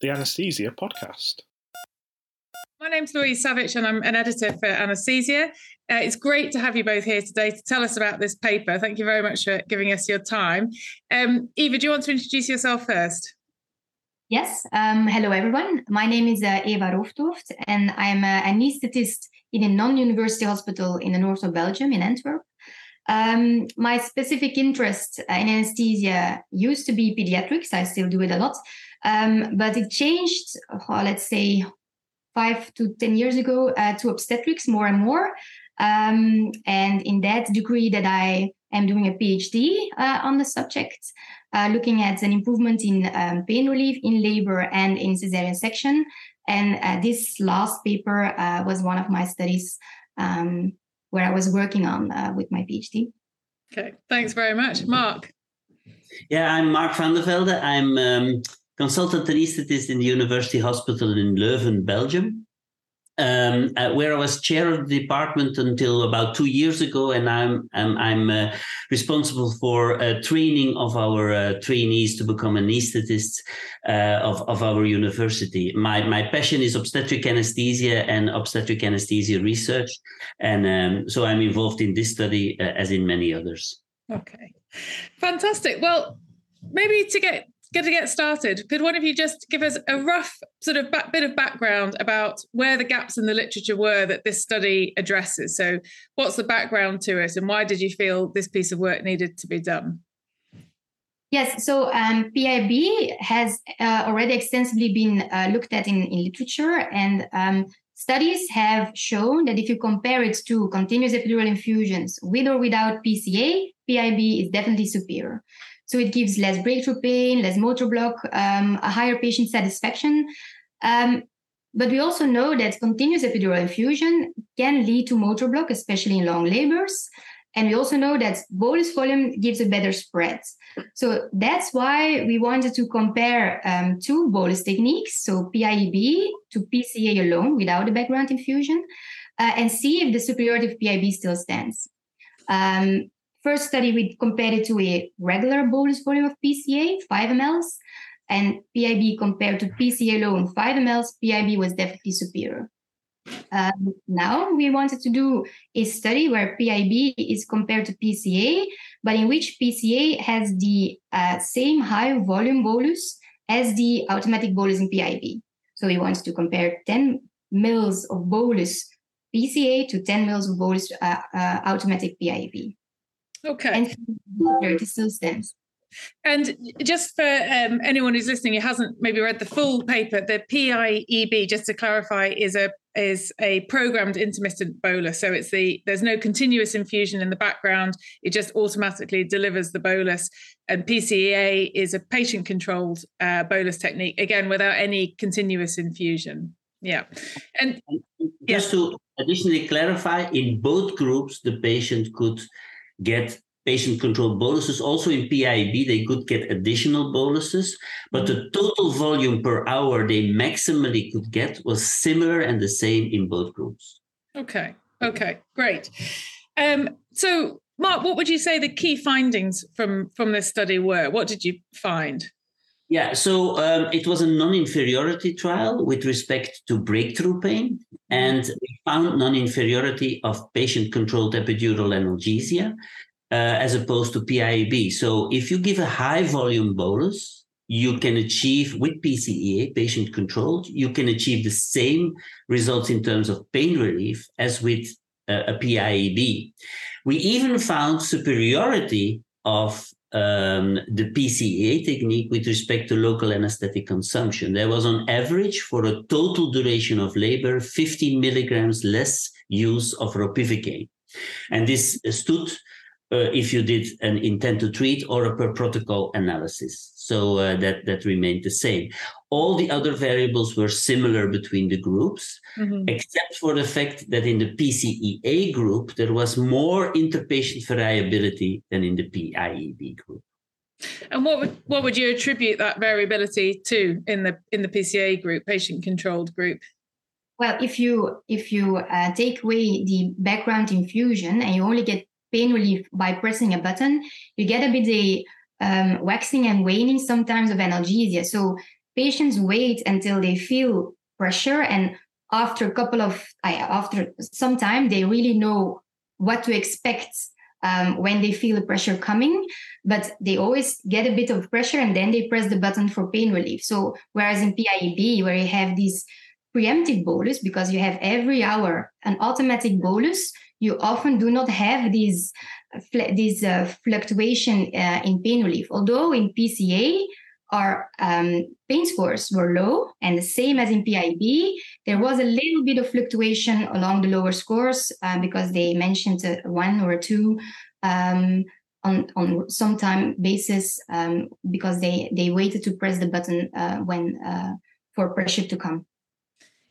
the Anesthesia podcast. My name's Louise Savic, and I'm an editor for Anesthesia. Uh, it's great to have you both here today to tell us about this paper. Thank you very much for giving us your time. Um, Eva, do you want to introduce yourself first? Yes. Um, hello, everyone. My name is uh, Eva Roofthooft, and I'm an anesthetist in a non-university hospital in the north of Belgium, in Antwerp. Um, my specific interest in anesthesia used to be pediatrics. I still do it a lot, um, but it changed. Uh, let's say five to ten years ago uh, to obstetrics more and more. Um, and in that degree, that I am doing a PhD uh, on the subject, uh, looking at an improvement in um, pain relief in labor and in cesarean section. And uh, this last paper was one of my studies um, where I was working on uh, with my PhD. Okay, thanks very much, Marc. Yeah, I'm Marc Van de Velde. I'm um, consultant anesthetist in the University Hospital in Leuven, Belgium um, uh, where I was chair of the department until about two years ago, and I'm I'm, I'm uh, responsible for uh, training of our uh, trainees to become anesthetists uh, of of our university. My my passion is obstetric anesthesia and obstetric anesthesia research, and um, so I'm involved in this study uh, as in many others. Okay, fantastic. Well, maybe to get Good to get started, could one of you just give us a rough sort of back, bit of background about where the gaps in the literature were that this study addresses? So, what's the background to it, and why did you feel this piece of work needed to be done? Yes, so um, PIB has uh, already extensively been uh, looked at in, in literature, and um, studies have shown that if you compare it to continuous epidural infusions with or without PCA, PIB is definitely superior. So it gives less breakthrough pain, less motor block, um, a higher patient satisfaction. Um, but we also know that continuous epidural infusion can lead to motor block, especially in long labors. And we also know that bolus volume gives a better spread. So that's why we wanted to compare um, two bolus techniques, so PIEB to PCA alone without a background infusion, uh, and see if the superiority of PIB still stands. Um, First study, we compared it to a regular bolus volume of PCA, 5 mLs, and PIB compared to PCA alone, 5 mLs, PIB was definitely superior. Um, now we wanted to do a study where PIB is compared to PCA, but in which PCA has the uh, same high volume bolus as the automatic bolus in PIB. So we wanted to compare 10 mils of bolus PCA to 10 mils of bolus uh, uh, automatic PIB. Okay. And dirty substance. And just for um, anyone who's listening who hasn't maybe read the full paper, the PIEB, just to clarify, is a is a programmed intermittent bolus. So it's the there's no continuous infusion in the background. It just automatically delivers the bolus. And PCA is a patient controlled uh, bolus technique, again without any continuous infusion. Yeah. And just yeah. to additionally clarify, in both groups, the patient could get patient controlled boluses. Also in PIB, they could get additional boluses, but the total volume per hour they maximally could get was similar and the same in both groups. Okay. Okay. Great. Um, so, Marc, what would you say the key findings from from this study were? What did you find? Yeah, so um, it was a non-inferiority trial with respect to breakthrough pain, and we found non-inferiority of patient-controlled epidural analgesia uh, as opposed to PIEB. So if you give a high-volume bolus, you can achieve with PCEA, patient-controlled, you can achieve the same results in terms of pain relief as with uh, a PIEB. We even found superiority of um, the PCA technique with respect to local anesthetic consumption. There was on average for a total duration of labor 15 milligrams less use of ropivacaine. And this stood uh, if you did an intent to treat or a per protocol analysis. So uh, that that remained the same. All the other variables were similar between the groups, mm-hmm. except for the fact that in the PCEA group there was more interpatient variability than in the PIEB group. And what would what would you attribute that variability to in the in the PCA group, patient controlled group? Well, if you if you uh, take away the background infusion and you only get pain relief by pressing a button, you get a bit the um, waxing and waning sometimes of analgesia. So patients wait until they feel pressure and after a couple of after some time they really know what to expect um, when they feel the pressure coming but they always get a bit of pressure and then they press the button for pain relief so whereas in PIEB where you have these preemptive bolus because you have every hour an automatic bolus you often do not have these these uh, fluctuation uh, in pain relief although in pca our um, pain scores were low and the same as in PIB, There was a little bit of fluctuation along the lower scores uh, because they mentioned uh, one or two um, on, on some time basis um, because they, they waited to press the button uh, when uh, for pressure to come.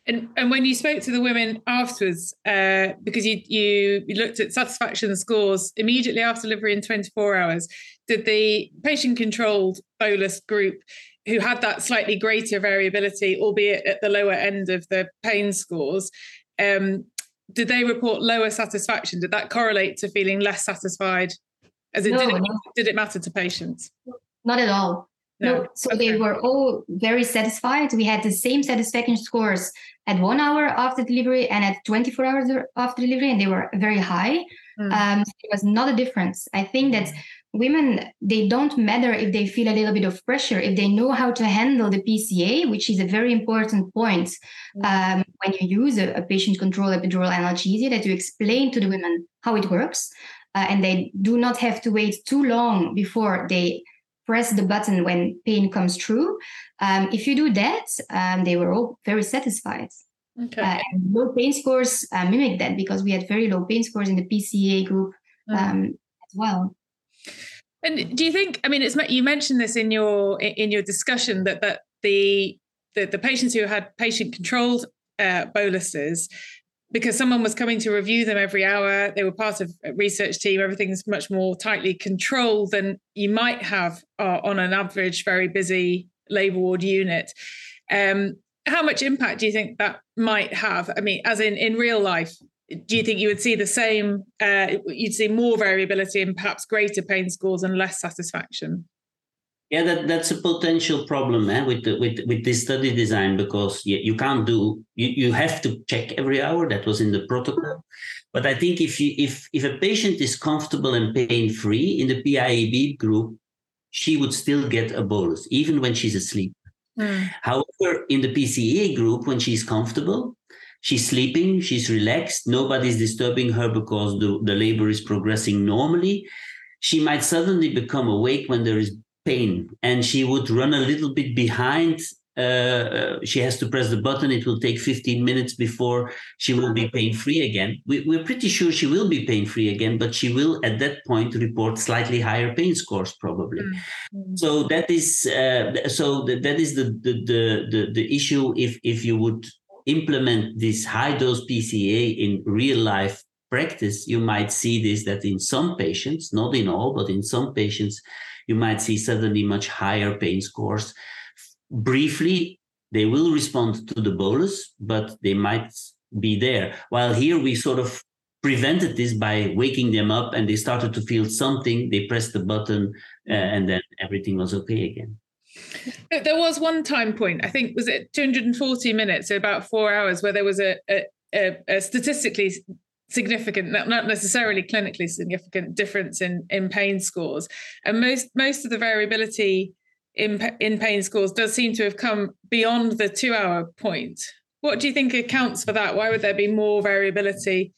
And, and when you spoke to the women afterwards, uh, because you, you you looked at satisfaction scores immediately after delivery in 24 hours, did the patient controlled bolus group who had that slightly greater variability, albeit at the lower end of the pain scores, um, did they report lower satisfaction? Did that correlate to feeling less satisfied? As in, no, did, it, no. did it matter to patients? Not at all. No. no. So okay. they were all very satisfied. We had the same satisfaction scores at one hour after delivery and at 24 hours after delivery, and they were very high. Mm. Um, it was not a difference. I think that women they don't matter if they feel a little bit of pressure if they know how to handle the pca which is a very important point mm. um, when you use a, a patient control epidural analgesia that you explain to the women how it works uh, and they do not have to wait too long before they press the button when pain comes through um, if you do that um, they were all very satisfied okay. Uh, and low pain scores uh, mimic that because we had very low pain scores in the pca group mm. as well and do you think? I mean, it's you mentioned this in your in your discussion that that the the, the patients who had patient controlled uh, boluses because someone was coming to review them every hour. They were part of a research team. Everything's much more tightly controlled than you might have uh, on an average, very busy labour ward unit. Um, how much impact do you think that might have? I mean, as in in real life, do you think you would see the same uh, you'd see more variability and perhaps greater pain scores and less satisfaction yeah that, that's a potential problem eh, with, the, with with this study design because you, you can't do you, you have to check every hour that was in the protocol but i think if you if if a patient is comfortable and pain free in the pieb group she would still get a bolus even when she's asleep mm. however in the pca group when she's comfortable she's sleeping, she's relaxed, nobody's disturbing her because the, the labor is progressing normally. She might suddenly become awake when there is pain and she would run a little bit behind. Uh, uh, she has to press the button. It will take 15 minutes before she will be pain free again. We, are pretty sure she will be pain free again, but she will at that point report slightly higher pain scores probably. Mm-hmm. So that is uh, so that, that is the, the the the the issue. If if you would implement this high dose PCA in real life practice, you might see this that in some patients, not in all, but in some patients, you might see suddenly much higher pain scores. Briefly, they will respond to the bolus, but they might be there. While here we sort of prevented this by waking them up and they started to feel something, they pressed the button, uh, and then everything was okay again. There was one time point, I think, was it 240 minutes, so about four hours, where there was a, a, a statistically significant, not necessarily clinically significant difference in, in pain scores. And most most of the variability in, in pain scores does seem to have come beyond the two hour point. What do you think accounts for that? Why would there be more variability,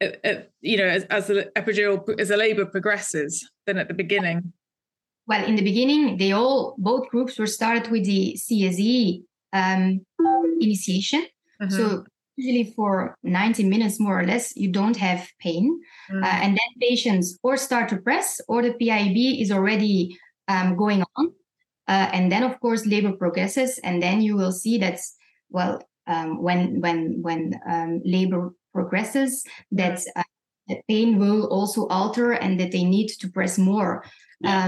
at, at, you know, as, as the epidural, as the labour progresses than at the beginning? well, in the beginning, they all both groups were started with the CSE um, initiation. Mm-hmm. So usually for 90 minutes more or less, you don't have pain, mm-hmm. uh, and then patients or start to press or the pib is already um, going on, uh, and then of course labor progresses, and then you will see that well um, when when when um, labor progresses that. Uh, the pain will also alter and that they need to press more. Yeah.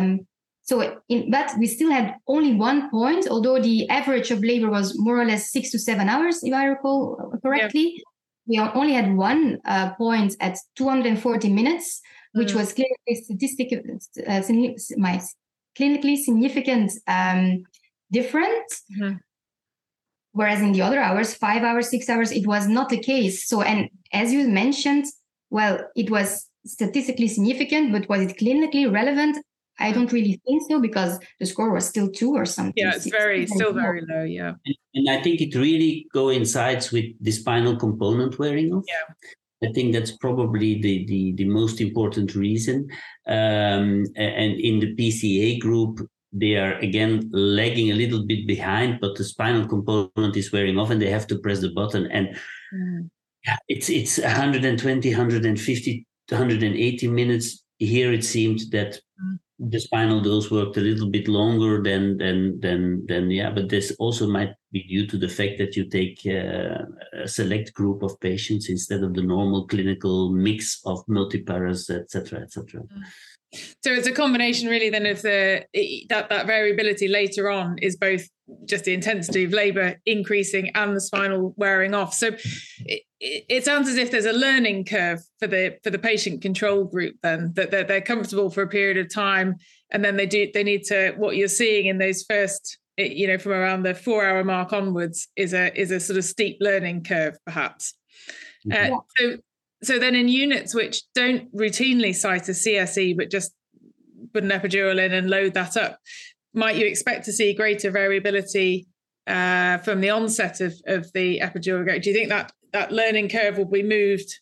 So, in, but we still had only one point, although the average of labor was more or less six to seven hours, if I recall correctly. Yeah. We only had one uh, point at 240 minutes, which mm. was clinically statistic, uh, my clinically significant um, difference. Mm-hmm. whereas in the other hours, five hours, six hours, it was not the case. So, and as you mentioned, well, it was statistically significant, but was it clinically relevant? I don't really think so because the score was still two or something. Yeah, it's very still very low. Yeah, and, and I think it really coincides with the spinal component wearing off. Yeah. I think that's probably the the, the most important reason. Um, and in the PCA group, they are again lagging a little bit behind, but the spinal component is wearing off, and they have to press the button. And mm. yeah, it's it's 120, 150, 180 minutes. Here it seemed that mm the spinal dose worked a little bit longer than than than than yeah but this also might be due to the fact that you take uh, a select group of patients instead of the normal clinical mix of multiparas etc etc mm. so it's a combination really then of the that that variability later on is both just the intensity of labor increasing and the spinal wearing off so it, it sounds as if there's a learning curve for the for the patient control group then that they're, they're comfortable for a period of time and then they do they need to what you're seeing in those first you know from around the four hour mark onwards is a is a sort of steep learning curve perhaps uh, so so then in units which don't routinely site a cse but just put an epidural in and load that up might you expect to see greater variability uh, from the onset of, of the epidural do you think that that learning curve will be moved?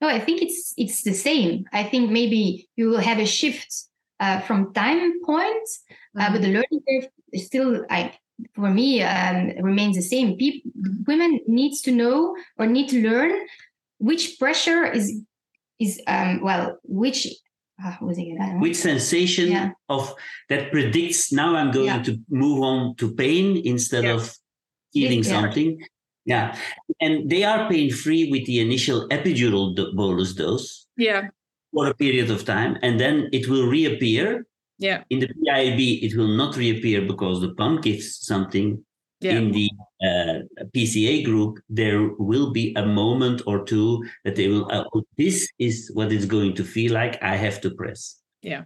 No, I think it's it's the same. I think maybe you will have a shift uh, from time point, uh, mm-hmm. but the learning curve is still, I for me, um, remains the same. People, women needs to know or need to learn which pressure is is um, well, which uh, which sensation yeah. of that predicts now I'm going yeah. to move on to pain instead yeah. of feeling something yeah. And they are pain free with the initial epidural bolus dose. Yeah. For a period of time. And then it will reappear. Yeah. In the PIB, it will not reappear because the pump gives something. Yeah. In the uh, PCA group, there will be a moment or two that they will, uh, oh, this is what it's going to feel like. I have to press. Yeah.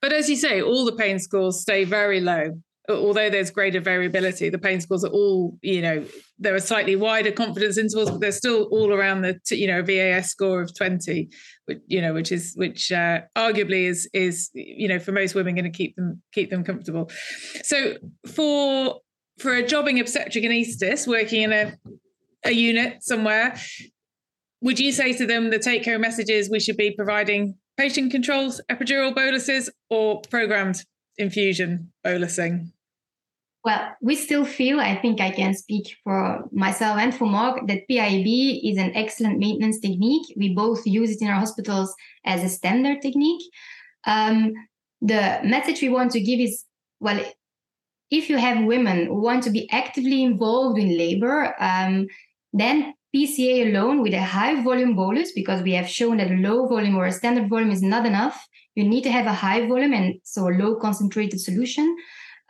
But as you say, all the pain scores stay very low although there's greater variability, the pain scores are all, you know, there are slightly wider confidence intervals, but they're still all around the, you know, VAS score of 20, which, you know, which is, which uh, arguably is, is, you know, for most women going to keep them, keep them comfortable. So for, for a jobbing obstetric anaesthetist working in a, a unit somewhere, would you say to them the take home message is we should be providing patient controls, epidural boluses, or programmed infusion bolusing? Well, we still feel, I think I can speak for myself and for Marc, that PIB is an excellent maintenance technique. We both use it in our hospitals as a standard technique. Um, the message we want to give is well, if you have women who want to be actively involved in labor, um, then PCA alone with a high volume bolus, because we have shown that a low volume or a standard volume is not enough, you need to have a high volume and so low concentrated solution.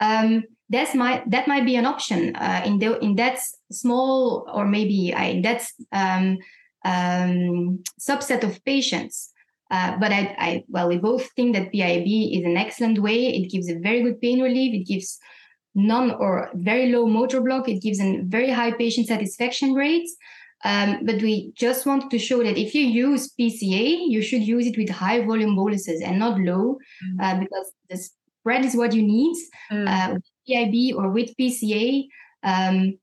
Um, that's my that might be an option uh, in the in that small or maybe I, in that um, um, subset of patients. Uh, but I, I, well, we both think that PIB is an excellent way. It gives a very good pain relief. It gives none or very low motor block. It gives a very high patient satisfaction rate. Um, but we just want to show that if you use PCA, you should use it with high volume boluses and not low, mm. uh, because the spread is what you need mm. uh, with PIB or with PCA. Um,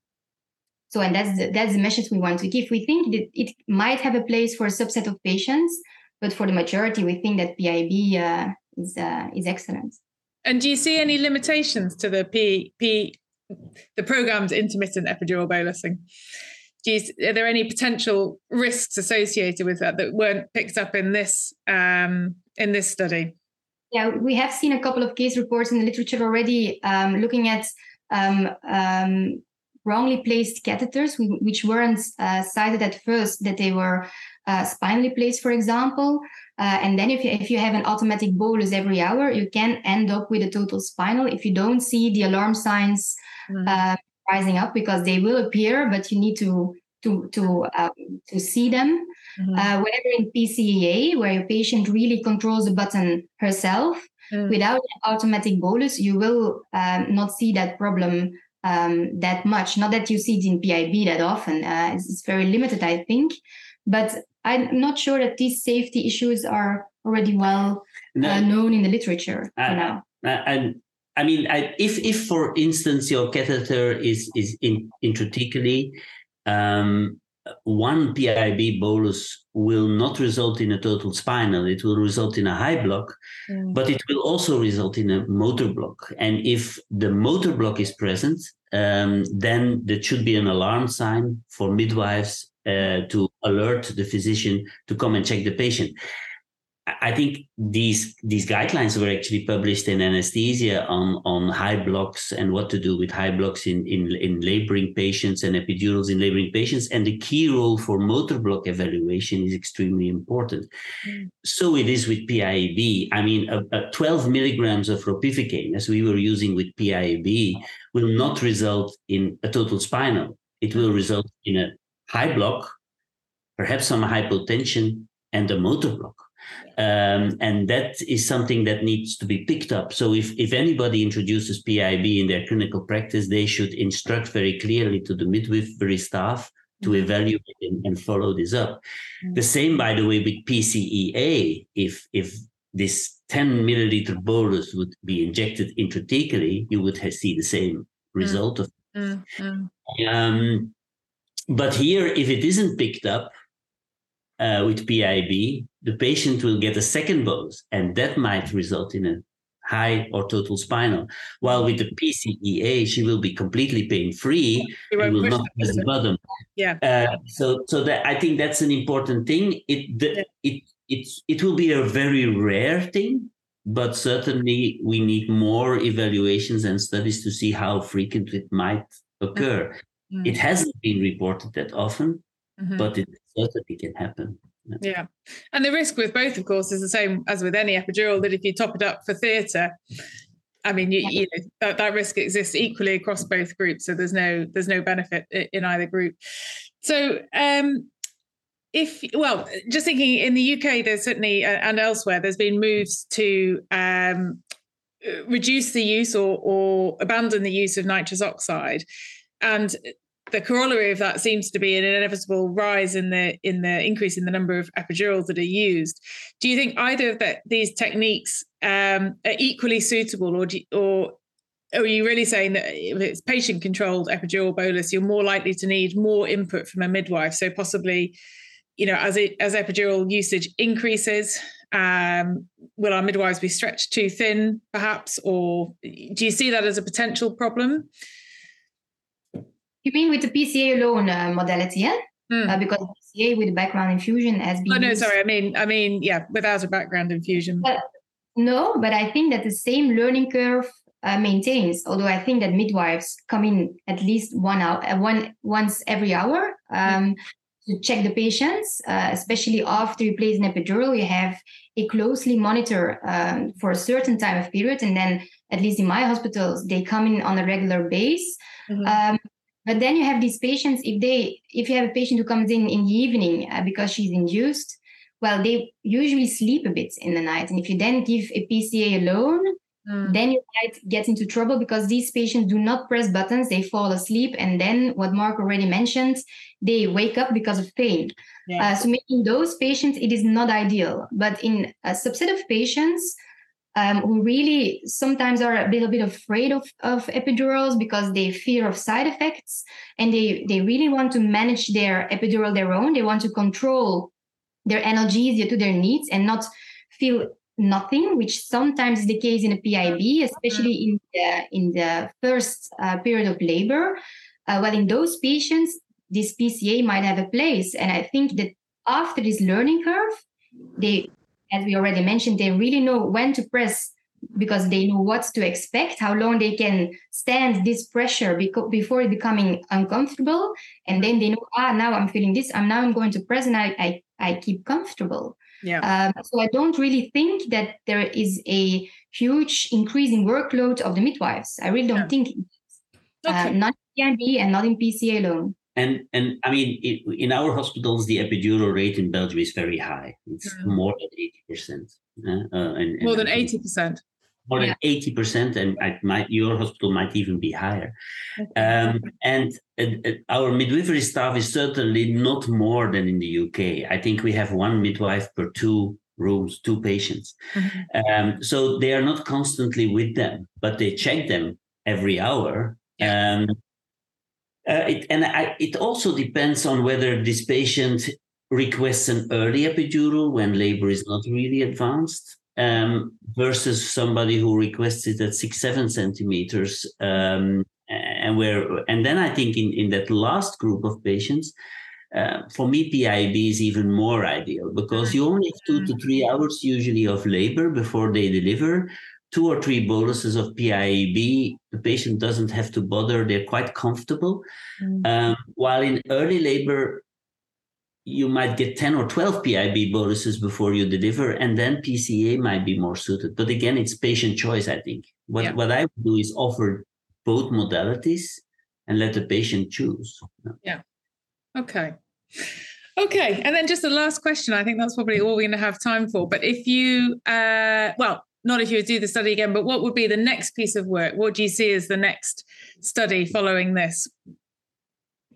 so, and that's the, that's the message we want to give. We think that it might have a place for a subset of patients, but for the majority, we think that PIB uh, is uh, is excellent. And do you see any limitations to the P, P the program's intermittent epidural bolusing? You, are there any potential risks associated with that that weren't picked up in this um, in this study? Yeah, we have seen a couple of case reports in the literature already um, looking at um, um wrongly placed catheters, which weren't uh, sited at first that they were uh, spinally placed, for example. Uh, and then if you, if you have an automatic bolus every hour, you can end up with a total spinal if you don't see the alarm signs mm rising up because they will appear, but you need to to to um, to see them. Mm-hmm. Uh, whenever in PCA, where your patient really controls the button herself, mm. without an automatic bolus, you will um, not see that problem um, that much. Not that you see it in PIB that often. Uh, it's, it's, very limited, I think. But I'm not sure that these safety issues are already well no, uh, known in the literature uh, for now. Uh, and I mean, I, if if for instance your catheter is is in, intrathecally, um, one PIB bolus will not result in a total spinal. It will result in a high block, mm. but it will also result in a motor block. And if the motor block is present, um, then there should be an alarm sign for midwives uh, to alert the physician to come and check the patient. I think these these guidelines were actually published in anesthesia on, on high blocks and what to do with high blocks in, in, in laboring patients and epidurals in laboring patients. And the key role for motor block evaluation is extremely important. Mm. So it is with PIAB. I mean, a, a 12 milligrams of ropivacaine, as we were using with PIAB, will not result in a total spinal. It will result in a high block, perhaps some hypotension, and a motor block. Um, and that is something that needs to be picked up. So if, if anybody introduces PIB in their clinical practice, they should instruct very clearly to the midwifery staff to mm-hmm. evaluate and, and follow this up. Mm-hmm. The same, by the way, with PCEA. If if this 10 milliliter bolus would be injected intrathecally, you would have, see the same result of. Mm-hmm. Um, but here, if it isn't picked up, uh, with PIB, the patient will get a second bolus, and that might result in a high or total spinal. While with the PCEA, she will be completely pain free and will not press the bottom. Yeah. Uh, so, so that I think that's an important thing. It the, yeah. it it's it will be a very rare thing, but certainly we need more evaluations and studies to see how frequent it might occur. Mm-hmm. It hasn't been reported that often, mm-hmm. but it certainly can happen. Yeah. And the risk with both, of course, is the same as with any epidural that if you top it up for theatre, I mean, you, you know, that, that risk exists equally across both groups. So there's no there's no benefit in either group. So um, if well, just thinking in the UK, there's certainly uh, and elsewhere, there's been moves to um, reduce the use or, or abandon the use of nitrous oxide. And the corollary of that seems to be an inevitable rise in the in the increase in the number of epidurals that are used. Do you think either of the, these techniques um, are equally suitable, or do, or are you really saying that if it's patient controlled epidural bolus, you're more likely to need more input from a midwife? So possibly, you know, as it as epidural usage increases, um, will our midwives be stretched too thin, perhaps, or do you see that as a potential problem? You mean with the PCA alone uh, modality, yeah? Mm. Uh, because PCA with background infusion has been. Oh no, used. sorry. I mean, I mean, yeah, without a background infusion. But, no, but I think that the same learning curve uh, maintains. Although I think that midwives come in at least one hour, uh, one once every hour. Um, mm. To check the patients, uh, especially after you place an epidural, you have a closely monitor um, for a certain time of period, and then at least in my hospitals, they come in on a regular base. Mm-hmm. Um, but then you have these patients, if they, if you have a patient who comes in in the evening uh, because she's induced, well, they usually sleep a bit in the night. And if you then give a PCA alone, mm. then you might get into trouble because these patients do not press buttons, they fall asleep. And then what Marc already mentioned, they wake up because of pain. Yeah. Uh, so in those patients, it is not ideal. But in a subset of patients, um, who really sometimes are a little bit afraid of, of epidurals because they fear of side effects and they, they really want to manage their epidural their own. They want to control their analgesia to their needs and not feel nothing, which sometimes is the case in a PIB, especially in the, in the first uh, period of labor. Uh, well, in those patients, this PCA might have a place. And I think that after this learning curve, they as we already mentioned, they really know when to press because they know what to expect, how long they can stand this pressure beco- before becoming uncomfortable. And then they know, ah, now I'm feeling this. I'm now I'm going to press and I, I, I keep comfortable. Yeah. Um, so I don't really think that there is a huge increase in workload of the midwives. I really don't yeah. think uh, okay. uh, not in PIB and not in PCA alone. And and I mean, it, in our hospitals, the epidural rate in Belgium is very high. It's mm. more than eighty percent. Uh, and, and, more than eighty percent. more than eighty percent, and might, your hospital might even be higher. Um, and uh, uh, our midwifery staff is certainly not more than in the UK. I think we have one midwife per two rooms, two patients. Mm-hmm. Um, so they are not constantly with them, but they check them every hour. Um, uh, it, and I, it also depends on whether this patient requests an early epidural when labor is not really advanced um, versus somebody who requests it at six, seven centimeters. Um, and where, and then I think in, in that last group of patients, uh, for me, PIB is even more ideal because you only have two to three hours usually of labor before they deliver. Two or three boluses of PIB, the patient doesn't have to bother, they're quite comfortable. Mm-hmm. Um, while in early labor, you might get 10 or 12 PIB boluses before you deliver, and then PCA might be more suited. But again, it's patient choice, I think. What, yeah. what I would do is offer both modalities and let the patient choose. Yeah. Okay. Okay. And then just the last question. I think that's probably all we're going to have time for. But if you, uh, well, not if you would do the study again, but what would be the next piece of work? What do you see as the next study following this?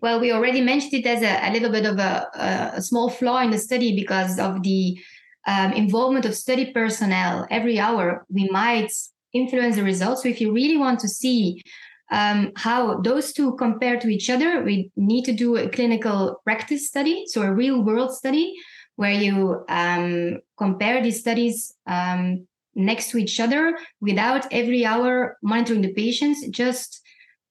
Well, we already mentioned it as a, a little bit of a, a, small flaw in the study because of the um, involvement of study personnel every hour. We might influence the results. So if you really want to see um, how those two compare to each other, we need to do a clinical practice study, so a real world study where you um, compare these studies um, next to each other without every hour monitoring the patients, just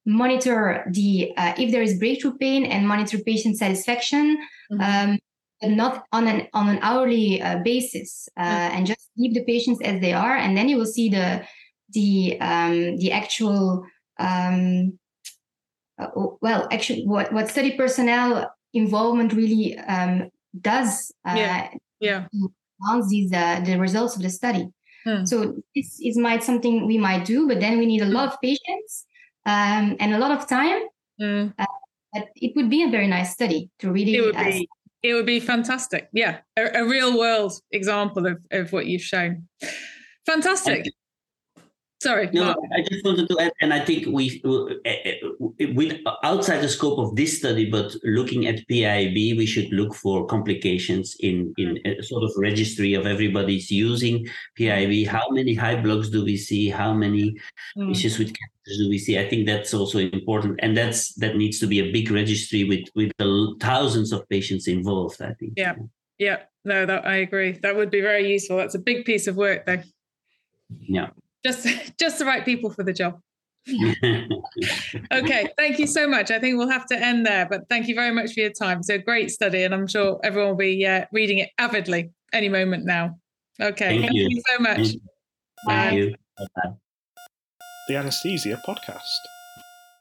monitor the uh, if there is breakthrough pain and monitor patient satisfaction. Mm-hmm. Um, but not on an on an hourly uh, basis, uh, mm-hmm. and just leave the patients as they are, and then you will see the the um, the actual um, uh, well, actually, what, what study personnel involvement really um, does uh, yeah. yeah. announce these uh, the results of the study. Hmm. So this is might something we might do, but then we need a lot of patience um, and a lot of time. Hmm. Uh, but it would be a very nice study to really. It would be. It would be fantastic. Yeah, a, a real world example of, of what you've shown. Fantastic. Sorry. No, I just wanted to add, and I think we, uh, uh, with outside the scope of this study, but looking at PIB, we should look for complications in in a sort of registry of everybody's using PIB. Mm-hmm. How many high blocks do we see? How many mm. issues with catheters do we see? I think that's also important, and that's that needs to be a big registry with with the thousands of patients involved. I think. Yeah. Yeah. No, that I agree. That would be very useful. That's a big piece of work, though. Yeah just just the right people for the job. Okay thank you so much. I think we'll have to end there but thank you very much for your time. So great study and i'm sure everyone will be uh, reading it avidly any moment now. Okay thank, thank you. you. so much. Thank you, thank you. the anesthesia podcast